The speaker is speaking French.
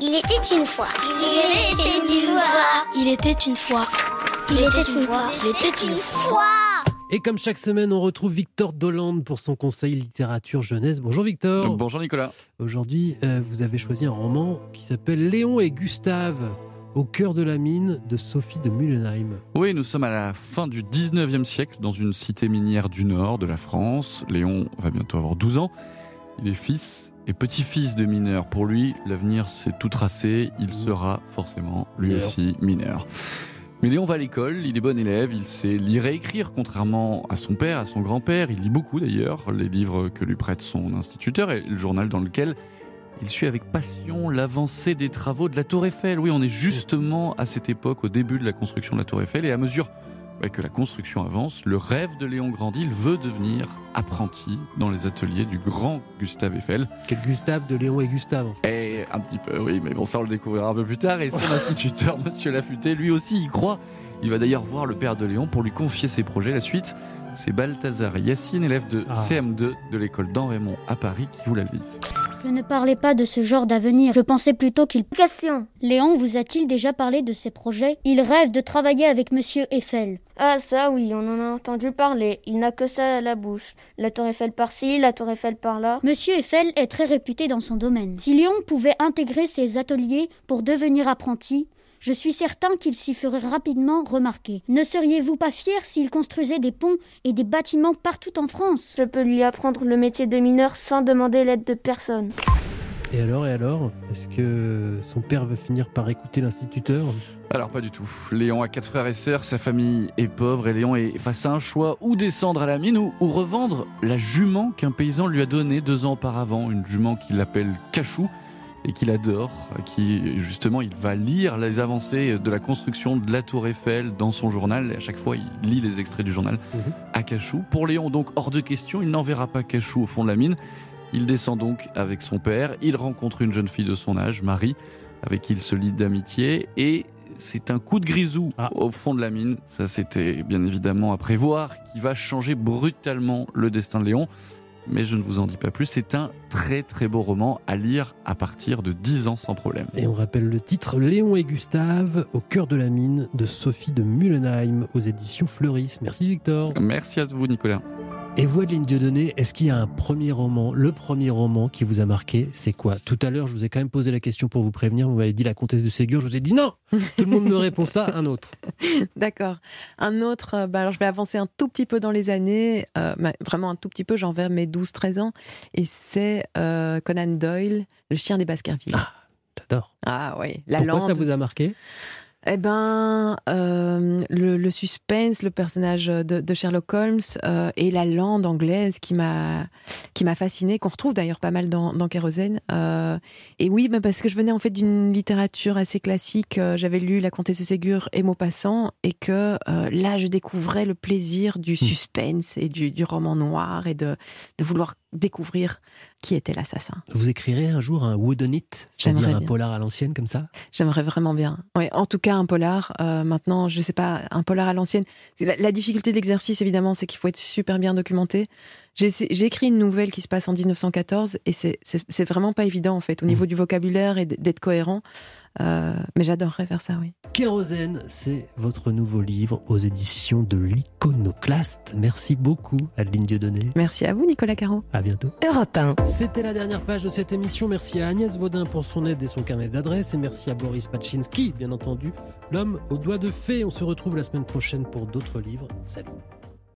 Il était une fois. Il était une fois. Il était une fois. Il était une fois. Il était une fois. Et comme chaque semaine, on retrouve Victor Dolande pour son conseil littérature jeunesse. Bonjour Victor. Bonjour Nicolas. Aujourd'hui, euh, vous avez choisi un roman qui s'appelle Léon et Gustave au cœur de la mine de Sophie de Mullenheim. Oui, nous sommes à la fin du 19e siècle dans une cité minière du nord de la France. Léon va bientôt avoir 12 ans. Il est fils et petit-fils de mineur. Pour lui, l'avenir s'est tout tracé. Il sera forcément lui Mineur. aussi mineur. Mais Léon va à l'école, il est bon élève, il sait lire et écrire, contrairement à son père, à son grand-père. Il lit beaucoup d'ailleurs, les livres que lui prête son instituteur et le journal dans lequel il suit avec passion l'avancée des travaux de la Tour Eiffel. Oui, on est justement à cette époque, au début de la construction de la Tour Eiffel, et à mesure que la construction avance, le rêve de Léon grandit, il veut devenir apprenti dans les ateliers du grand Gustave Eiffel. Quel Gustave de Léon et Gustave en fait. Et un petit peu, oui, mais bon, ça on le découvrira un peu plus tard. Et son instituteur, Monsieur Lafuté, lui aussi y croit. Il va d'ailleurs voir le père de Léon pour lui confier ses projets. La suite, c'est Balthazar Yassine, élève de Ah. CM2 de l'école d'Henrémont à Paris, qui vous la lit. Je ne parlais pas de ce genre d'avenir. Je pensais plutôt qu'il. Question. Léon vous a-t-il déjà parlé de ses projets? Il rêve de travailler avec Monsieur Eiffel. Ah ça oui, on en a entendu parler. Il n'a que ça à la bouche. La tour Eiffel par-ci, la tour Eiffel par-là. Monsieur Eiffel est très réputé dans son domaine. Si Léon pouvait intégrer ses ateliers pour devenir apprenti, je suis certain qu'il s'y ferait rapidement remarquer. Ne seriez-vous pas fier s'il construisait des ponts et des bâtiments partout en France? Je peux lui apprendre le métier de mineur sans demander l'aide de personne. Et alors, et alors? Est-ce que son père va finir par écouter l'instituteur? Alors pas du tout. Léon a quatre frères et sœurs, sa famille est pauvre et Léon est face à un choix ou descendre à la mine ou, ou revendre la jument qu'un paysan lui a donnée deux ans auparavant, une jument qu'il appelle Cachou et qu'il adore, qui justement il va lire les avancées de la construction de la tour Eiffel dans son journal et à chaque fois il lit les extraits du journal Mhm. à Cachou. Pour Léon donc hors de question, il n'enverra pas Cachou au fond de la mine. Il descend donc avec son père, il rencontre une jeune fille de son âge, Marie, avec qui il se lie d'amitié et c'est un coup de grisou Ah. au fond de la mine. Ça, c'était bien évidemment à prévoir, qui va changer brutalement le destin de Léon. Mais je ne vous en dis pas plus. C'est un très très beau roman à lire à partir de 10 ans sans problème. Et on rappelle le titre Léon et Gustave au cœur de la mine de Sophie de Mullenheim aux éditions Fleuris. Merci Victor. Merci à vous, Nicolas. Et vous, Adeline Dieudonné, est-ce qu'il y a un premier roman, le premier roman qui vous a marqué C'est quoi? Tout à l'heure, je vous ai quand même posé la question pour vous prévenir. Vous m'avez dit la comtesse de Ségur. Je vous ai dit non Tout le monde me répond ça, un autre. D'accord. Un autre, euh, bah alors je vais avancer un tout petit peu dans les années, euh, bah, vraiment un tout petit peu, j'en vers mes 12-13 ans, et c'est euh, Conan Doyle, Le chien des Baskerville. Ah, J'adore. Ah oui, la Pourquoi ça lande. vous a marqué? Eh ben, euh, le, le suspense, le personnage de, de Sherlock Holmes euh, et la lande anglaise qui m'a qui m'a fascinée, qu'on retrouve d'ailleurs pas mal dans, dans Kérosène. Euh, et oui, bah parce que je venais en fait d'une littérature assez classique. J'avais lu La Comtesse de Ségur et Maupassant, et que là, je découvrais le plaisir du suspense et du, du roman noir et de, de vouloir découvrir qui était l'assassin. Vous écrirez un jour un whodunit, c'est-à-dire J'aimerais un bien. polar à l'ancienne comme ça? J'aimerais vraiment bien. Ouais, en tout cas, un polar. Euh, maintenant, je sais pas, un polar à l'ancienne. La, la difficulté de l'exercice, évidemment, c'est qu'il faut être super bien documenté. J'ai écrit une nouvelle qui se passe en 1914 et c'est- vraiment pas évident, en fait, au niveau du vocabulaire et d'être cohérent. Euh, mais j'adorerais faire ça, oui. Kérosène, c'est votre nouveau livre aux éditions de l'Iconoclaste. Merci beaucoup, Adeline Dieudonné. Merci à vous, Nicolas Caro. À bientôt. Europe 1. C'était la dernière page de cette émission. Merci à Agnès Vaudin pour son aide et son carnet d'adresses. Et merci à Boris Pachinski, bien entendu, l'homme aux doigts de fée. On se retrouve la semaine prochaine pour d'autres livres. Salut.